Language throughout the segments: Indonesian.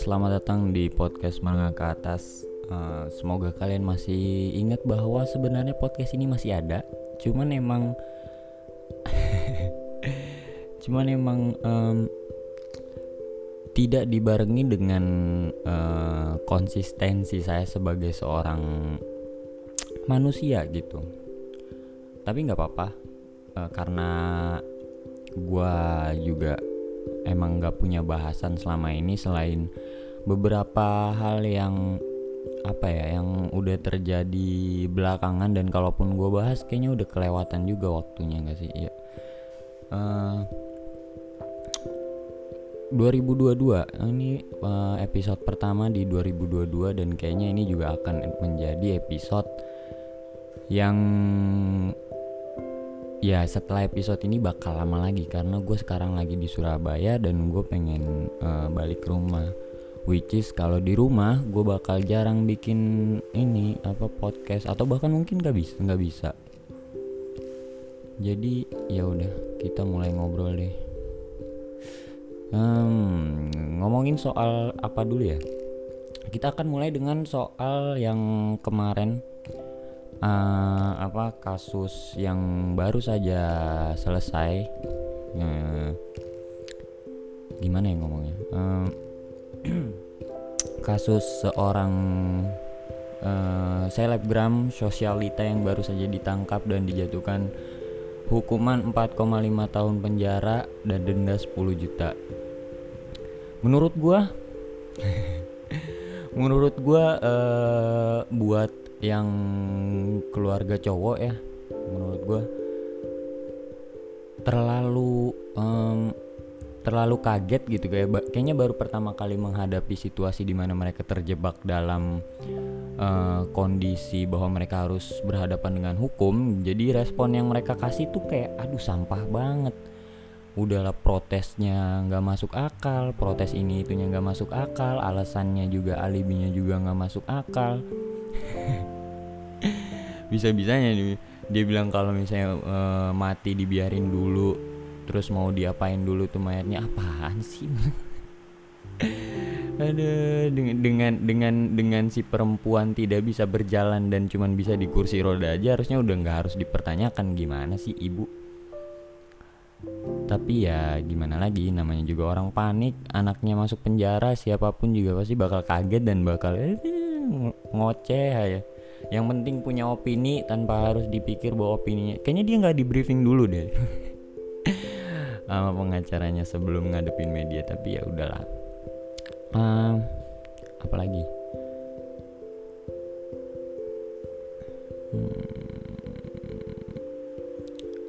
selamat datang di podcast Menengah ke Atas. Uh, semoga kalian masih ingat bahwa sebenarnya podcast ini masih ada. Cuman emang, cuman emang um, tidak dibarengi dengan uh, konsistensi saya sebagai seorang manusia gitu. Tapi nggak apa-apa, uh, karena gue juga emang nggak punya bahasan selama ini selain beberapa hal yang apa ya yang udah terjadi belakangan dan kalaupun gue bahas kayaknya udah kelewatan juga waktunya gak sih? Ya uh, 2022 ini uh, episode pertama di 2022 dan kayaknya ini juga akan menjadi episode yang ya setelah episode ini bakal lama lagi karena gue sekarang lagi di Surabaya dan gue pengen uh, balik rumah which is kalau di rumah gue bakal jarang bikin ini apa podcast. Atau bahkan mungkin gak bisa nggak bisa. Jadi ya udah kita mulai ngobrol deh. Um, ngomongin soal apa dulu ya? Kita akan mulai dengan soal yang kemarin. Uh, apa kasus yang baru saja selesai. Uh, gimana ya ngomongnya? Uh, kasus seorang uh, selebgram sosialita yang baru saja ditangkap dan dijatuhkan hukuman 4,5 tahun penjara dan denda 10 juta. Menurut gua menurut gua uh, buat yang keluarga cowok ya menurut gue terlalu um, terlalu kaget gitu kayak kayaknya baru pertama kali menghadapi situasi di mana mereka terjebak dalam uh, kondisi bahwa mereka harus berhadapan dengan hukum. Jadi respon yang mereka kasih tuh kayak aduh sampah banget. Udahlah protesnya nggak masuk akal protes ini itunya nggak masuk akal alasannya juga alibinya juga nggak masuk akal. Bisa-bisanya nih dia bilang kalau misalnya uh, mati dibiarin dulu terus mau diapain dulu tuh mayatnya? Apaan sih? Ada dengan dengan dengan dengan si perempuan tidak bisa berjalan dan cuman bisa di kursi roda aja harusnya udah nggak harus dipertanyakan gimana sih ibu? Tapi ya gimana lagi namanya juga orang panik anaknya masuk penjara siapa pun juga pasti bakal kaget dan bakal eh, ngoceh ya yang penting punya opini tanpa harus dipikir bahwa opininya kayaknya dia nggak di briefing dulu deh sama pengacaranya sebelum ngadepin media tapi ya udahlah. Uh, apalagi hmm.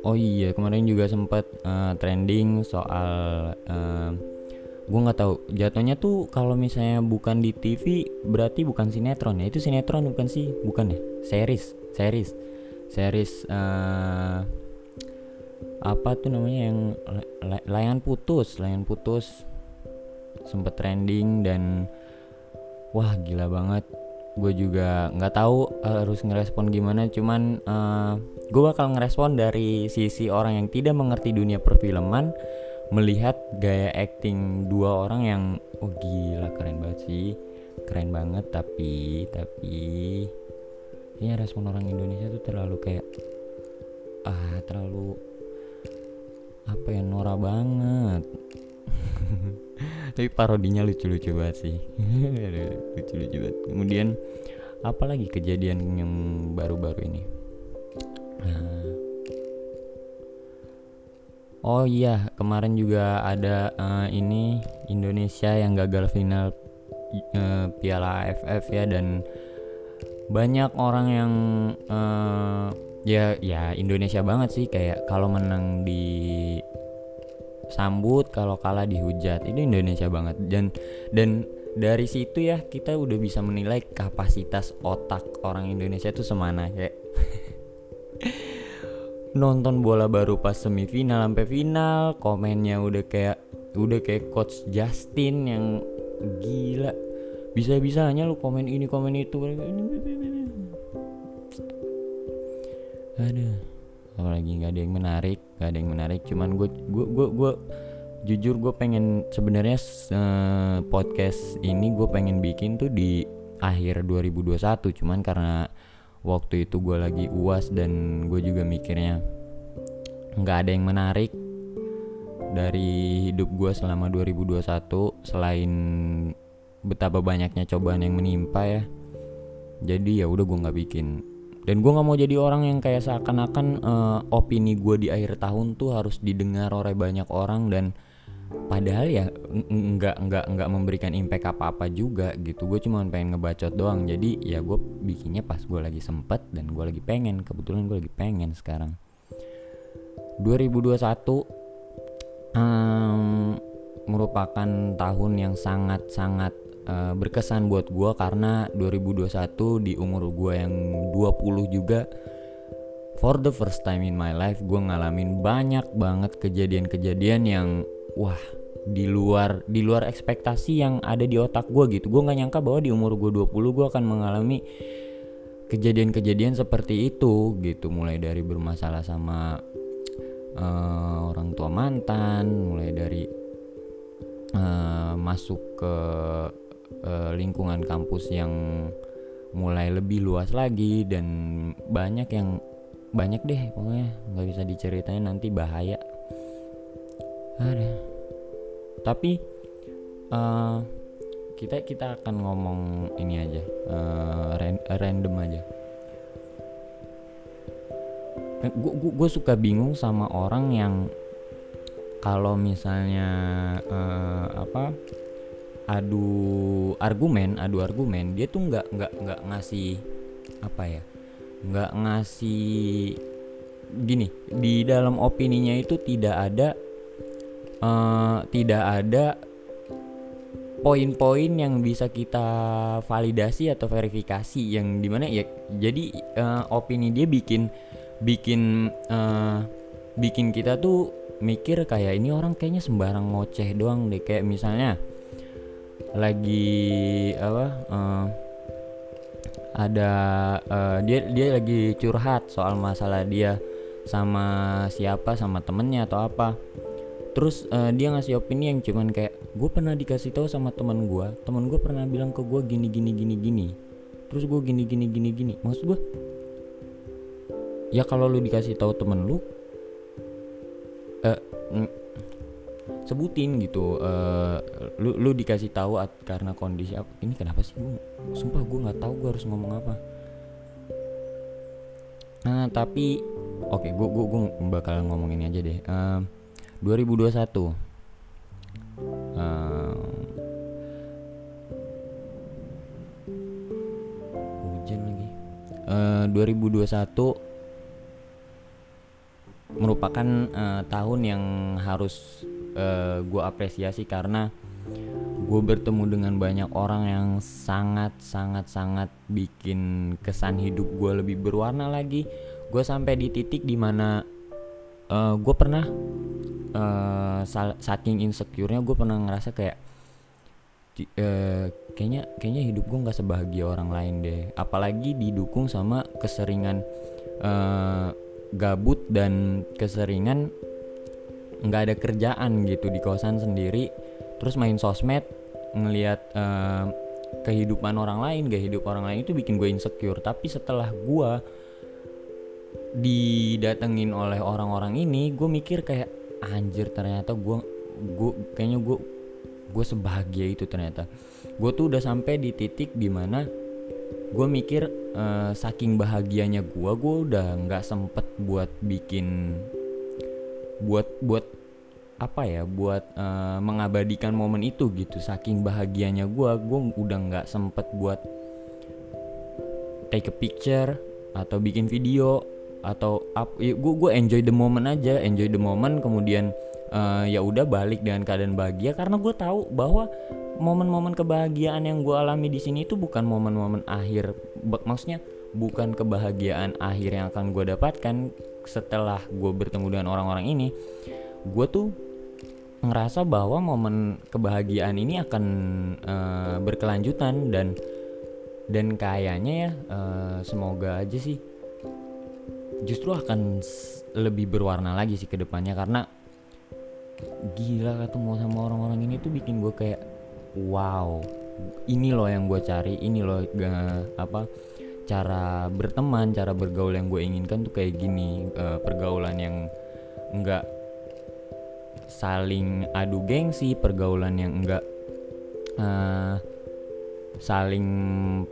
oh iya kemarin juga sempat uh, trending soal uh, gue nggak tahu jatuhnya tuh kalau misalnya bukan di TV berarti bukan sinetron ya? Itu sinetron bukan sih? Bukan ya? Series series series uh, apa tuh namanya yang layangan putus layangan putus. Sempet trending dan wah gila banget. Gue juga nggak tahu uh, harus ngerespon gimana. Cuman uh, eh, gue bakal ngerespon dari sisi orang yang tidak mengerti dunia perfilman melihat gaya acting dua orang yang oh gila keren banget sih. Keren banget tapi tapi ya respon orang Indonesia tuh terlalu kayak ah terlalu apa ya norak banget. Tapi parodinya lucu-lucu banget sih. Lucu-lucu banget. Kemudian apalagi kejadian yang baru-baru ini? Nah, Oh iya, kemarin juga ada uh, ini Indonesia yang gagal final uh, Piala AFF ya dan banyak orang yang uh, ya ya Indonesia banget sih kayak kalau menang di sambut kalau kalah dihujat itu Indonesia banget. Dan dan dari situ ya kita udah bisa menilai kapasitas otak orang Indonesia itu semana kayak nonton bola baru pas semifinal sampai final komennya udah kayak udah kayak coach Justin yang gila. Bisa bisanya lu komen ini komen itu ada apalagi nggak ada yang menarik nggak ada yang menarik. Cuman gue gue gue gue jujur gue pengen sebenarnya uh, podcast ini gue pengen bikin tuh di akhir 2021 cuman karena waktu itu gue lagi uas dan gue juga mikirnya nggak ada yang menarik dari hidup gue selama 2021 selain betapa banyaknya cobaan yang menimpa ya. Jadi ya udah gue nggak bikin dan gue nggak mau jadi orang yang kayak seakan-akan uh, opini gue di akhir tahun tuh harus didengar oleh banyak orang dan padahal ya nggak nggak nggak memberikan impact apa apa juga gitu. Gue cuma pengen ngebacot doang. Jadi ya gue bikinnya pas gue lagi sempet dan gue lagi pengen. Kebetulan gue lagi pengen sekarang. 2021 um, merupakan tahun yang sangat sangat uh, berkesan buat gue karena 2021 di umur gue yang 20 juga for the first time in my life gue ngalamin banyak banget kejadian-kejadian yang wah di luar di luar ekspektasi yang ada di otak gue gitu. Gue nggak nyangka bahwa di umur gue 20 gue akan mengalami kejadian-kejadian seperti itu gitu. Mulai dari bermasalah sama uh, orang tua mantan mulai dari uh, masuk ke uh, lingkungan kampus yang mulai lebih luas lagi dan banyak yang banyak deh pokoknya nggak bisa diceritain nanti bahaya. Ada. Tapi uh, kita kita akan ngomong ini aja uh, random aja. Gue suka bingung sama orang yang kalau misalnya uh, apa adu argumen adu argumen dia tuh nggak nggak nggak ngasih apa ya nggak ngasih gini di dalam opininya itu tidak ada uh, tidak ada poin-poin yang bisa kita validasi atau verifikasi yang di mana ya jadi uh, opini dia bikin bikin uh, bikin kita tuh mikir kayak ini orang kayaknya sembarang ngoceh doang deh kayak misalnya lagi apa uh, ada uh, dia dia lagi curhat soal masalah dia sama siapa sama temennya atau apa. Terus uh, dia ngasih opini yang cuman kayak gue pernah dikasih tahu sama teman gue teman gue pernah bilang ke gue gini gini gini gini. Terus gue gini gini gini gini. Maksud gue ya kalau lu dikasih tahu temen lu uh, sebutin gitu uh, lu lu dikasih tahu karena kondisi apa ini kenapa sih? Gue sumpah gue nggak tahu gue harus ngomong apa. Nah tapi oke okay, gue gue gue bakal ngomong ini aja deh. Uh, 2021 uh, hujan lagi. Uh, 2021 merupakan uh, tahun yang harus uh, eh, gue apresiasi karena gue bertemu dengan banyak orang yang sangat sangat sangat bikin kesan hidup gue lebih berwarna lagi. Gue sampai di titik di mana uh, eh, gue pernah uh, saking insecure-nya gue pernah ngerasa kayak uh, kayaknya kayaknya hidup gue nggak sebahagia orang lain deh. Apalagi didukung sama keseringan uh, gabut dan keseringan nggak ada kerjaan gitu di kosan sendiri. Terus main sosmed ngelihat uh, kehidupan orang lain gak hidup orang lain itu bikin gue insecure. Tapi setelah gue didatengin oleh orang-orang ini gue mikir kayak anjir ternyata gue gue kayaknya gue gue sebahagia itu ternyata. Gue tuh udah sampai di titik di mana gue mikir uh, saking bahagianya gue gue udah nggak sempet buat bikin buat buat apa ya buat uh, mengabadikan momen itu gitu. Saking bahagianya gue gue udah nggak sempet buat take a picture atau bikin video atau up ya gue gue enjoy the moment aja enjoy the moment kemudian uh, ya udah balik dengan keadaan bahagia. Karena gue tahu bahwa momen-momen kebahagiaan yang gue alami di sini itu bukan momen-momen akhir maksudnya bukan kebahagiaan akhir yang akan gue dapatkan setelah gue bertemu dengan orang-orang ini gue tuh ngerasa bahwa momen kebahagiaan ini akan uh, berkelanjutan dan dan kayaknya ya uh, semoga aja sih justru akan lebih berwarna lagi sih ke depannya karena gila ketemu sama orang-orang ini tuh bikin gue kayak wow ini loh yang gue cari ini loh gak, apa cara berteman cara bergaul yang gue inginkan tuh kayak gini. Uh, pergaulan yang enggak saling adu gengsi pergaulan yang enggak uh, saling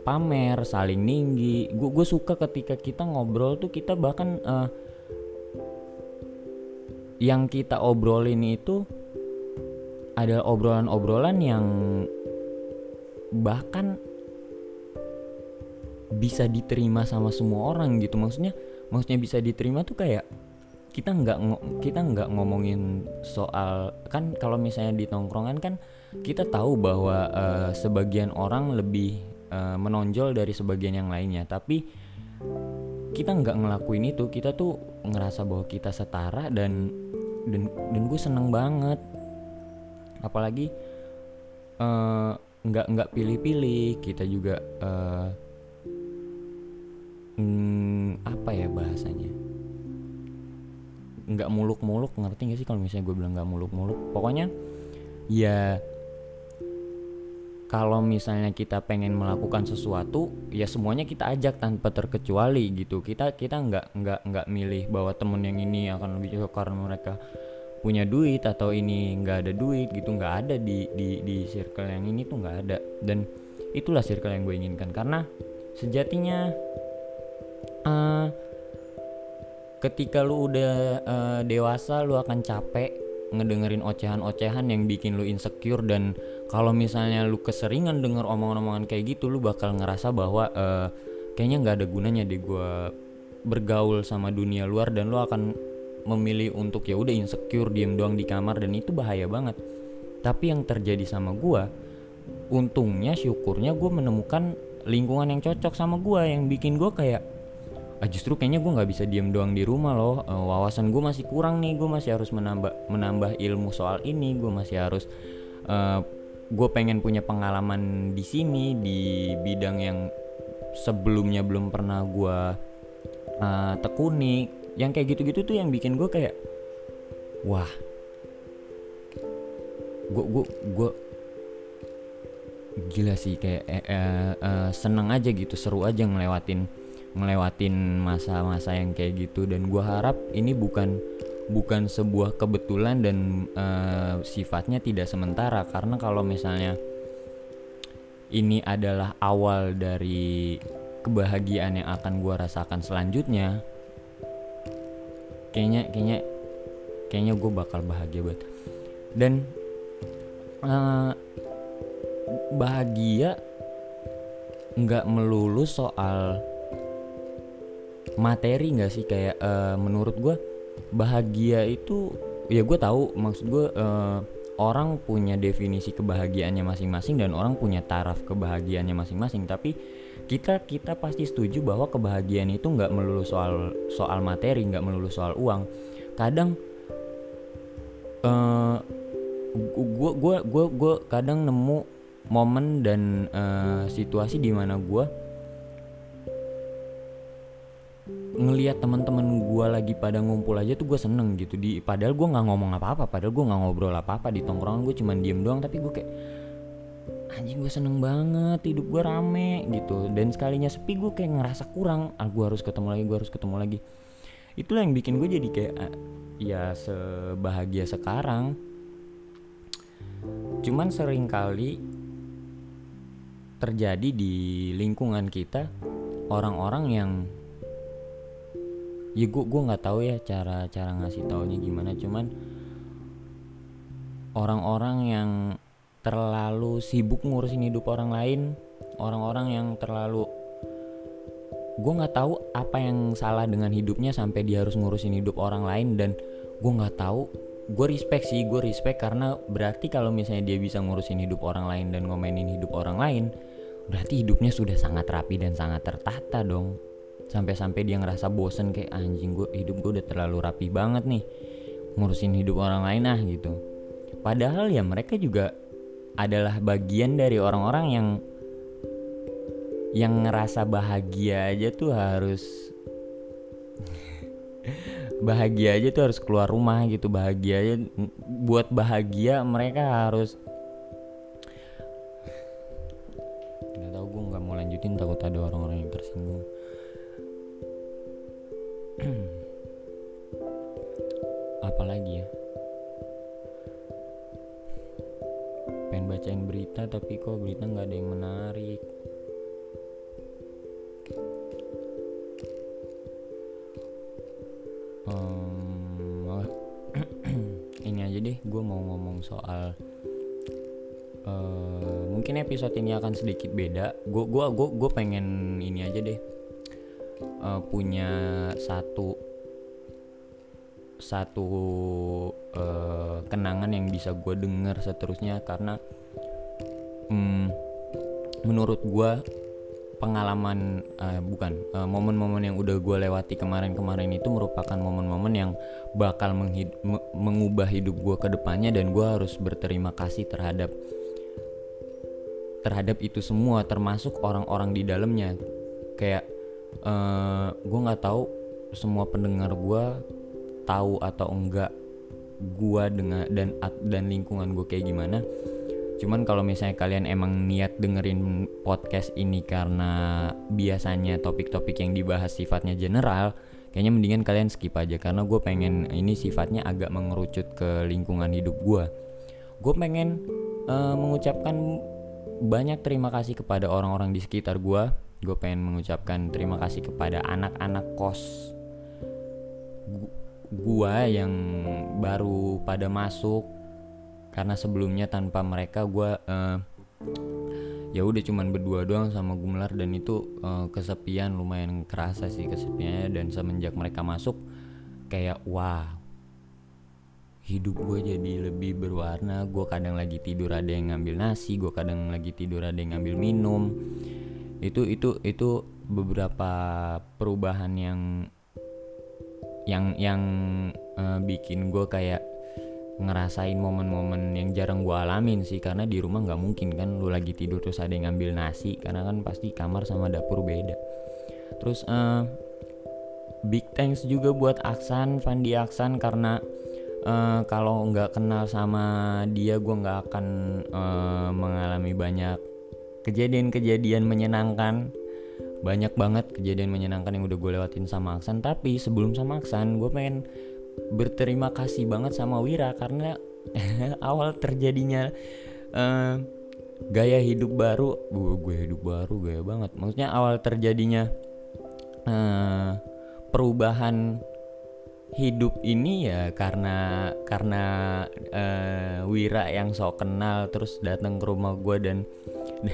pamer saling tinggi gue gue suka ketika kita ngobrol tuh kita bahkan uh, yang kita obrolin itu ada obrolan-obrolan yang bahkan bisa diterima sama semua orang gitu. Maksudnya maksudnya bisa diterima tuh kayak kita nggak kita nggak ngomongin soal kan kalau misalnya di tongkrongan kan kita tahu bahwa uh, sebagian orang lebih uh, menonjol dari sebagian yang lainnya. Tapi kita nggak ngelakuin itu kita tuh ngerasa bahwa kita setara dan dan dan gue seneng banget. Apalagi uh, nggak nggak pilih-pilih kita juga uh, mm, apa ya bahasanya? Nggak muluk-muluk ngerti gak sih kalau misalnya gue bilang nggak muluk-muluk? Pokoknya ya kalau misalnya kita pengen melakukan sesuatu ya semuanya kita ajak tanpa terkecuali gitu. Kita kita nggak nggak nggak milih bahwa temen yang ini akan lebih cocok karena mereka punya duit atau ini nggak ada duit gitu. Nggak ada di di di circle yang ini tuh nggak ada. Dan itulah circle yang gue inginkan. Karena sejatinya uh, ketika lu udah uh, dewasa lu akan capek ngedengerin ocehan-ocehan yang bikin lu insecure dan kalau misalnya lu keseringan denger omongan-omongan kayak gitu lu bakal ngerasa bahwa uh, kayaknya nggak ada gunanya deh gue bergaul sama dunia luar dan lu akan memilih untuk ya udah insecure diem doang di kamar dan itu bahaya banget. Tapi yang terjadi sama gue untungnya syukurnya gue menemukan lingkungan yang cocok sama gue yang bikin gue kayak ah justru kayaknya gue nggak bisa diem doang di rumah loh. Uh, wawasan gue masih kurang nih. Gue masih harus menambah menambah ilmu soal ini. Gue masih harus uh, eh, gue pengen punya pengalaman di sini di bidang yang sebelumnya belum pernah gue uh, tekuni. Yang kayak gitu-gitu tuh yang bikin gue kayak wah. Gue gue gue gila sih kayak eh, eh, eh, seneng aja gitu seru aja ngelewatin ngelewatin masa-masa yang kayak gitu. Dan gue harap ini bukan bukan sebuah kebetulan dan uh, sifatnya tidak sementara. Karena kalau misalnya ini adalah awal dari kebahagiaan yang akan gue rasakan selanjutnya kayaknya kayaknya kayaknya gue bakal bahagia banget. Dan uh, bahagia nggak melulu soal materi nggak sih? Kayak uh, menurut gue bahagia itu ya gue tahu maksud gue uh, orang punya definisi kebahagiaannya masing-masing dan orang punya taraf kebahagiaannya masing-masing. Tapi kita kita pasti setuju bahwa kebahagiaan itu nggak melulu soal soal materi nggak melulu soal uang. Kadang uh, gua gua gua gua kadang nemu momen dan uh, situasi di mana gua ngelihat teman-teman gue lagi pada ngumpul aja tuh gue seneng gitu. Di padahal gue nggak ngomong apa-apa padahal gue nggak ngobrol apa-apa di tongkrongan gue cuman diem doang. Tapi gue kayak anjing gue seneng banget hidup gue rame gitu. Dan sekalinya sepi gue kayak ngerasa kurang ah gue harus ketemu lagi gue harus ketemu lagi. Itulah yang bikin gue jadi kayak ah, ya sebahagia sekarang. Cuman sering kali terjadi di lingkungan kita orang-orang yang ya gue gue nggak tahu ya cara cara ngasih taunya gimana. Cuman orang-orang yang terlalu sibuk ngurusin hidup orang lain orang-orang yang terlalu gue nggak tahu apa yang salah dengan hidupnya sampai dia harus ngurusin hidup orang lain. Dan gue nggak tahu gue respect sih gue respect karena berarti kalau misalnya dia bisa ngurusin hidup orang lain dan ngomenin hidup orang lain berarti hidupnya sudah sangat rapi dan sangat tertata dong sampai-sampai dia ngerasa bosen kayak anjing gue hidup gue udah terlalu rapi banget nih ngurusin hidup orang lain ah gitu. Padahal ya mereka juga adalah bagian dari orang-orang yang yang ngerasa bahagia aja tuh harus bahagia aja tuh harus keluar rumah gitu bahagia aja buat bahagia mereka harus beda. Gue gua gue gue pengen ini aja deh. Uh, punya satu satu uh, kenangan yang bisa gue denger seterusnya. Karena um, menurut gue pengalaman uh, bukan momen momen-momen yang udah gue lewati kemarin-kemarin itu merupakan momen-momen yang bakal mengubah hidup gue ke depannya. Dan gue harus berterima kasih terhadap terhadap itu semua termasuk orang-orang di dalamnya. Kayak uh, gue nggak tahu semua pendengar gue tahu atau enggak gue dengan dan dan lingkungan gue kayak gimana. Cuman kalau misalnya kalian emang niat dengerin podcast ini karena biasanya topik-topik yang dibahas sifatnya general, kayaknya mendingan kalian skip aja. Karena gue pengen ini sifatnya agak mengerucut ke lingkungan hidup gue. Gue pengen uh, mengucapkan banyak terima kasih kepada orang-orang di sekitar gue. Gue pengen mengucapkan terima kasih kepada anak-anak kos gue yang baru pada masuk karena sebelumnya tanpa mereka gue uh, ya udah cuman berdua doang sama Gumlar dan itu uh, kesepian lumayan kerasa sih kesepiannya dan semenjak mereka masuk kayak wah hidup gue jadi lebih berwarna. Gue kadang lagi tidur ada yang ngambil nasi gue kadang lagi tidur ada yang ngambil minum. Itu itu itu beberapa perubahan yang yang yang uh, bikin gue kayak ngerasain momen-momen yang jarang gue alamin sih. Karena di rumah nggak mungkin kan lu lagi tidur terus ada yang ngambil nasi karena kan pasti kamar sama dapur beda. Terus uh, big thanks juga buat Aksan Fandi Aksan karena uh, kalau nggak kenal sama dia gue nggak akan uh, mengalami banyak kejadian-kejadian menyenangkan. Banyak banget kejadian menyenangkan yang udah gue lewatin sama Aksan. Tapi sebelum sama Aksan gue pengen berterima kasih banget sama Wira karena awal terjadinya uh, gaya hidup baru, gue gue hidup baru gaya banget. Maksudnya awal terjadinya uh, perubahan hidup ini ya karena karena uh, Wira yang sok kenal terus datang ke rumah gue dan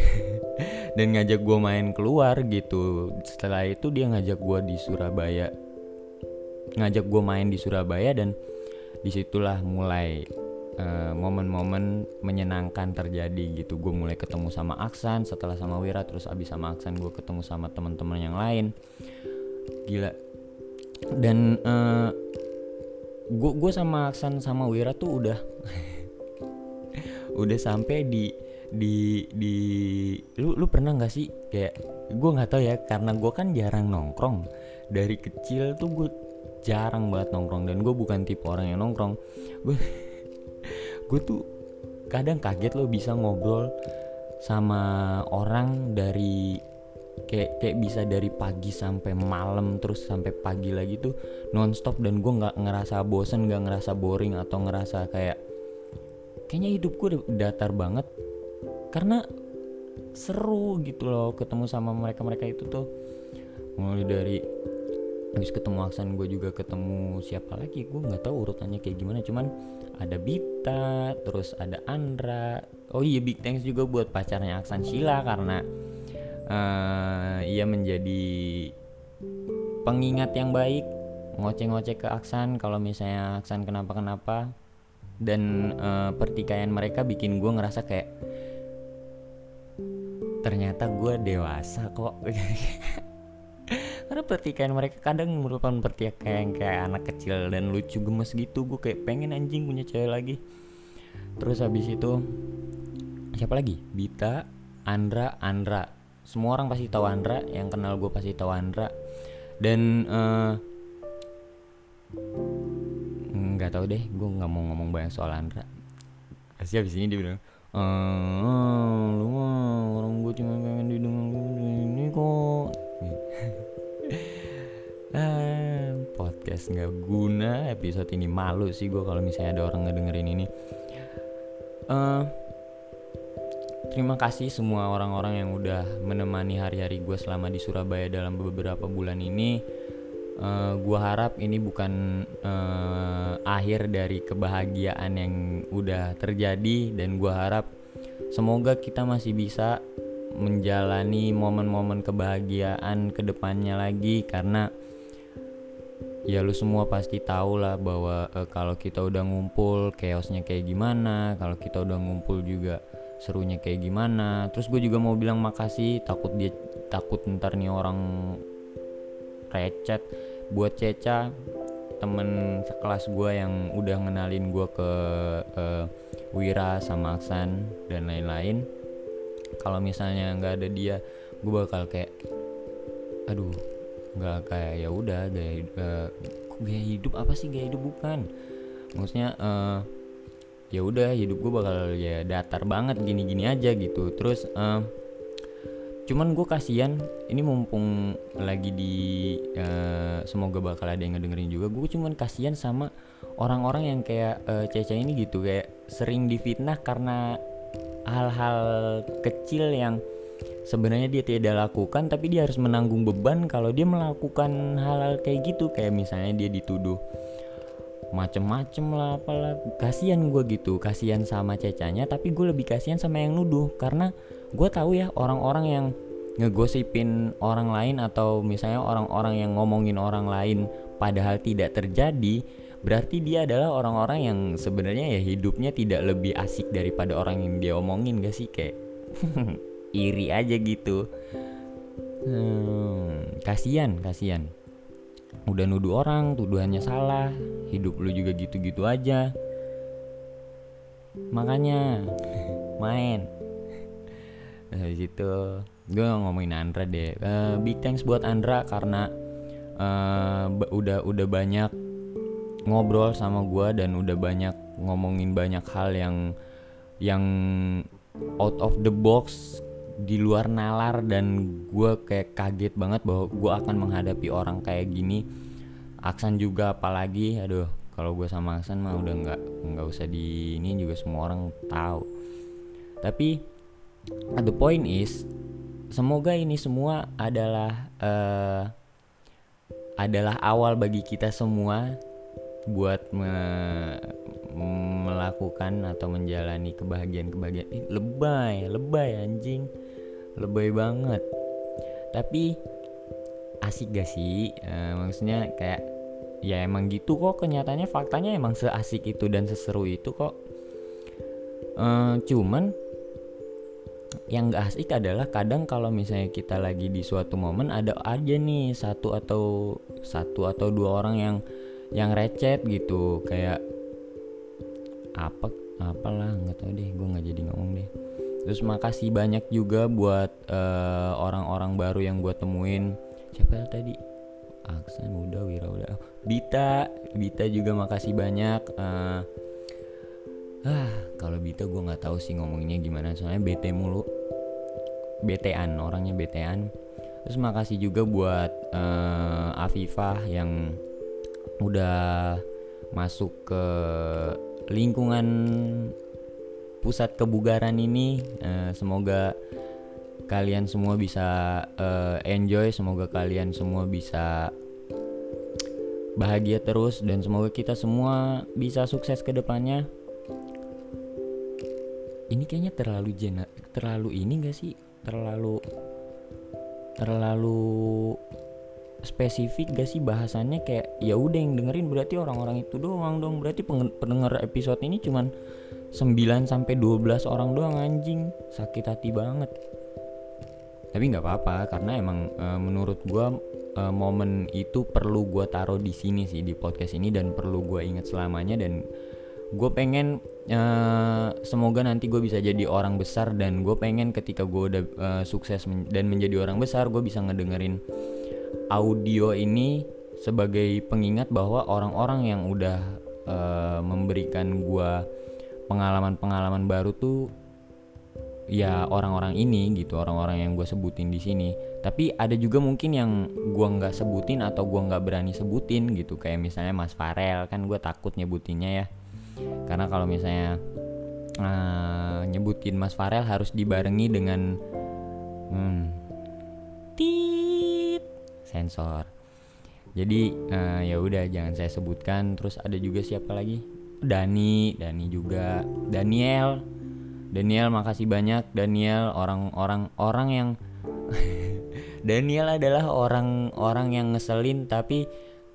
dan ngajak gue main keluar gitu. Setelah itu dia ngajak gue di Surabaya ngajak gue main di Surabaya dan di situlah mulai eh, momen-momen menyenangkan terjadi gitu gue mulai ketemu sama Aksan setelah sama Wira terus abis sama Aksan gue ketemu sama teman-teman yang lain gila dan uh, gue gue sama Aksan sama Wira tuh udah udah sampai di di di lu lu pernah nggak sih? Kayak gue nggak tahu ya karena gue kan jarang nongkrong. Dari kecil tuh gue jarang banget nongkrong dan gue bukan tipe orang yang nongkrong. Gue gue tuh kadang kaget lo bisa ngobrol sama orang dari kayak kayak bisa dari pagi sampai malam terus sampai pagi lagi tuh nonstop dan gue nggak ngerasa bosen nggak ngerasa boring atau ngerasa kayak kayaknya hidup gue datar banget. Karena seru gitu loh ketemu sama mereka mereka itu tuh. Mulai dari habis ketemu Aksan gue juga ketemu siapa lagi? Gue nggak tahu urutannya kayak gimana. Cuman ada Bita terus ada Andra. Oh iya big thanks juga buat pacarnya Aksan Sheila karena uh, ia menjadi pengingat yang baik ngoceh-ngoceh ke Aksan kalau misalnya Aksan kenapa-kenapa. Dan uh, pertikaian mereka bikin gue ngerasa kayak ternyata gue dewasa kok. Karena pertikaian mereka kadang merupakan pertikaian kayak anak kecil dan lucu gemes gitu. Gue kayak pengen anjing punya cewek lagi. Terus habis itu siapa lagi? Bita Andra Andra semua orang pasti tahu Andra yang kenal gue pasti tahu Andra. Dan uh, nggak tahu deh gue nggak mau ngomong banyak soal Andra. Pasti habis ini dia bilang eh lu mah orang gue cuma pengen didengar ini kok. Ah, podcast nggak guna episode ini malu sih gue kalau misalnya ada orang ngedengerin ini. Uh, terima kasih semua orang-orang yang udah menemani hari-hari gue selama di Surabaya dalam beberapa bulan ini. Uh, eh, gue harap ini bukan uh, akhir dari kebahagiaan yang udah terjadi dan gue harap semoga kita masih bisa menjalani momen-momen kebahagiaan ke depannya lagi karena ya lu semua pasti tahu lah bahwa uh, kalau kita udah ngumpul chaosnya kayak gimana kalau kita udah ngumpul juga serunya kayak gimana. Terus gue juga mau bilang makasih takut dia takut ntar nih orang recet. Buat Ceca temen sekelas gue yang udah ngenalin gue ke uh, Wira sama Aksan dan lain-lain. Kalau misalnya nggak ada dia gue bakal kayak aduh nggak kayak ya udah gaya uh, gaya hidup apa sih? Gaya hidup bukan. Maksudnya uh, ya udah hidup gue bakal ya datar banget gini-gini aja gitu. Terus uh, cuman gue kasihan ini mumpung lagi di uh, semoga bakal ada yang ngedengerin juga gue cuman kasihan sama orang-orang yang kayak uh, Ceca ini gitu kayak sering difitnah karena hal-hal kecil yang sebenarnya dia tidak lakukan tapi dia harus menanggung beban kalau dia melakukan hal-hal kayak gitu. Kayak misalnya dia dituduh macem-macem lah apalah. Kasihan gue gitu kasihan sama cecanya tapi gue lebih kasihan sama yang nuduh. Karena gue tahu ya orang-orang yang ngegosipin orang lain atau misalnya orang-orang yang ngomongin orang lain padahal tidak terjadi berarti dia adalah orang-orang yang sebenarnya ya hidupnya tidak lebih asik daripada orang yang dia omongin gak sih? Kayak iri aja gitu. Hmm, kasian kasian udah nuduh orang tuduhannya salah. Hidup lu juga gitu-gitu aja. Makanya main. Habis itu gue ngomongin Andra deh. Uh, big thanks buat Andra karena uh, udah udah banyak ngobrol sama gue dan udah banyak ngomongin banyak hal yang yang out of the box di luar nalar dan gue kayak kaget banget bahwa gue akan menghadapi orang kayak gini. Aksan juga apalagi aduh kalau gue sama Aksan mah udah nggak nggak usah di ini juga semua orang tahu. Tapi the point is semoga ini semua adalah uh, adalah awal bagi kita semua buat me melakukan atau menjalani kebahagiaan-kebahagiaan. Lebay, lebay anjing. Lebay banget. Tapi asik gak sih? Uh, maksudnya kayak ya emang gitu kok kenyataannya faktanya emang seasik itu dan seseru itu kok. Uh, cuman yang gak asik adalah kadang kalau misalnya kita lagi di suatu momen ada aja nih satu atau satu atau dua orang yang yang recet gitu kayak apa apalah nggak tahu deh gue nggak jadi ngomong deh terus makasih banyak juga buat eh, orang-orang baru yang gue temuin. Siapa tadi? Aksan udah Wira udah Bita Bita juga makasih banyak uh, ah kalau Bita gue nggak tahu sih ngomonginnya gimana soalnya bete mulu. Betean orangnya betean terus makasih juga buat uh, Afifah yang udah masuk ke lingkungan pusat kebugaran ini. Uh, semoga kalian semua bisa uh, enjoy semoga kalian semua bisa bahagia terus dan semoga kita semua bisa sukses ke depannya. Ini kayaknya terlalu jena terlalu ini gak sih? Terlalu terlalu spesifik gak sih bahasannya? Kayak ya udah yang dengerin berarti orang-orang itu doang dong. Berarti pendengar episode ini cuman 9 sampai 12 orang doang anjing. Sakit hati banget. Tapi nggak apa-apa karena emang e, menurut gua e, momen itu perlu gua taruh di sini sih di podcast ini dan perlu gua ingat selamanya. Dan gue pengen uh, semoga nanti gue bisa jadi orang besar dan gue pengen ketika gue udah uh, sukses men dan menjadi orang besar gue bisa ngedengerin audio ini sebagai pengingat bahwa orang-orang yang udah uh, memberikan gue pengalaman-pengalaman baru tuh ya orang-orang ini gitu orang-orang yang gue sebutin di sini. Tapi ada juga mungkin yang gue nggak sebutin atau gue nggak berani sebutin gitu. Kayak misalnya Mas Farel kan gue takut nyebutinnya ya. Karena kalau misalnya uh, nyebutin Mas Farel harus dibarengi dengan hmm, tit sensor. Jadi uh, ya udah jangan saya sebutkan. Terus ada juga siapa lagi Dani Dani juga. Daniel. Daniel makasih banyak Daniel. Orang-orang orang yang Daniel adalah orang-orang yang ngeselin tapi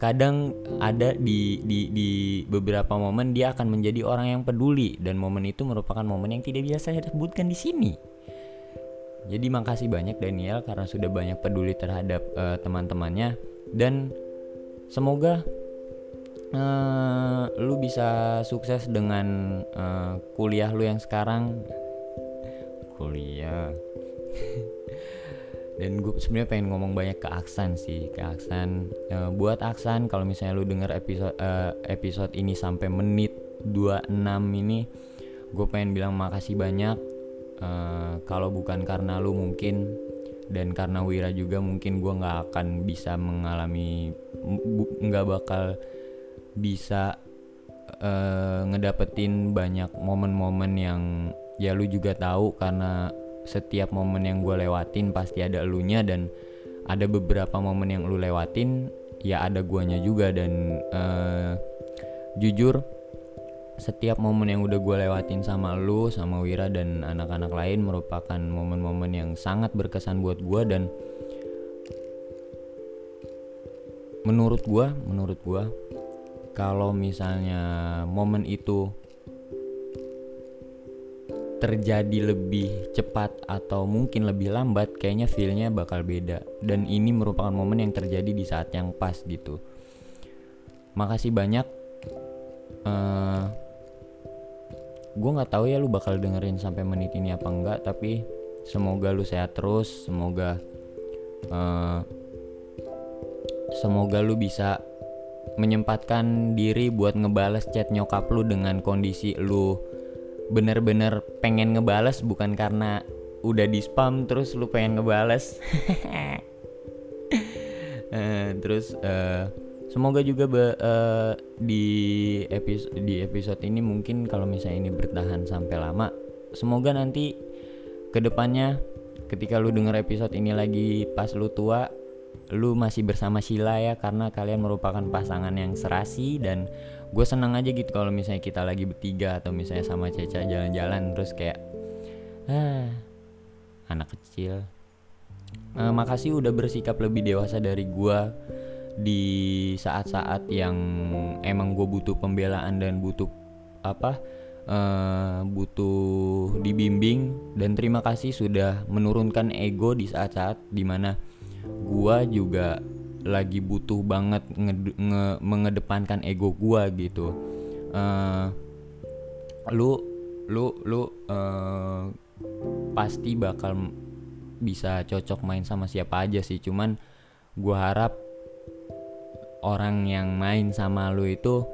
kadang ada di, di di beberapa momen dia akan menjadi orang yang peduli. Dan momen itu merupakan momen yang tidak biasa saya sebutkan di sini. Jadi makasih banyak Daniel karena sudah banyak peduli terhadap uh, teman-temannya. Dan semoga uh, lu bisa sukses dengan uh, kuliah lu yang sekarang? Kuliah. Dan gue sebenarnya pengen ngomong banyak ke Aksan sih ke Aksan. Uh, buat Aksan kalau misalnya lu denger episode uh, episode ini sampai menit 26 ini gue pengen bilang makasih banyak. Uh, kalau bukan karena lu mungkin dan karena Wira juga mungkin gue nggak akan bisa mengalami nggak bakal bisa uh, ngedapetin banyak momen-momen yang ya lu juga tahu karena setiap momen yang gue lewatin pasti ada elunya dan ada beberapa momen yang lu lewatin ya ada guanya juga dan uh, jujur setiap momen yang udah gue lewatin sama lu sama Wira dan anak-anak lain merupakan momen-momen yang sangat berkesan buat gue dan menurut gue menurut gue kalau misalnya momen itu terjadi lebih cepat atau mungkin lebih lambat kayaknya feelnya bakal beda. Dan ini merupakan momen yang terjadi di saat yang pas gitu. Makasih banyak. Uh, eh, gue nggak tahu ya lu bakal dengerin sampai menit ini apa enggak tapi semoga lu sehat terus semoga uh, semoga lu bisa menyempatkan diri buat ngebales chat nyokap lu dengan kondisi lu. Bener-bener pengen ngebales bukan karena udah di spam terus lu pengen ngebales. Uh, terus uh, semoga juga be, uh, di episode di episode ini mungkin kalau misalnya ini bertahan sampai lama semoga nanti ke depannya ketika lu denger episode ini lagi pas lu tua lu masih bersama Sheila ya karena kalian merupakan pasangan yang serasi dan gue senang aja gitu kalau misalnya kita lagi bertiga atau misalnya sama Ceca jalan-jalan terus kayak ah anak kecil. Uh, makasih udah bersikap lebih dewasa dari gue di saat-saat yang emang gue butuh pembelaan dan butuh apa uh, butuh dibimbing. Dan terima kasih sudah menurunkan ego di saat-saat di mana gua juga lagi butuh banget nge, nge mengedepankan ego gua gitu. Uh, lu lu lu uh, pasti bakal bisa cocok main sama siapa aja sih. Cuman gua harap orang yang main sama lu itu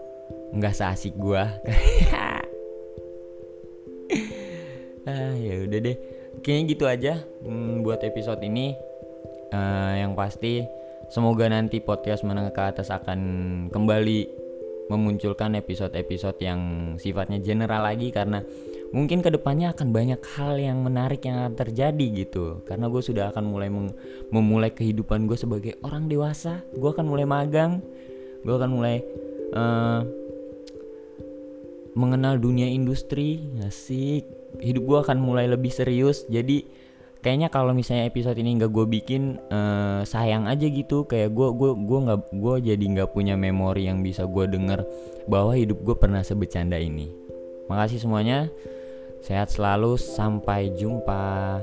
nggak seasik gua. Ah ya udah deh. Kayaknya gitu aja hmm, buat episode ini uh, yang pasti semoga nanti podcast menengah ke atas akan kembali memunculkan episode-episode yang sifatnya general lagi karena mungkin ke depannya akan banyak hal yang menarik yang akan terjadi gitu. Karena gue sudah akan mulai memulai kehidupan gue sebagai orang dewasa. Gue akan mulai magang. Gue akan mulai uh, mengenal dunia industri. Asik. Hidup gue akan mulai lebih serius. Jadi kayaknya kalau misalnya episode ini nggak gue bikin uh, sayang aja gitu. Kayak gue gue gue nggak gue jadi nggak punya memori yang bisa gue denger bahwa hidup gue pernah sebecanda ini. Makasih semuanya. Sehat selalu. Sampai jumpa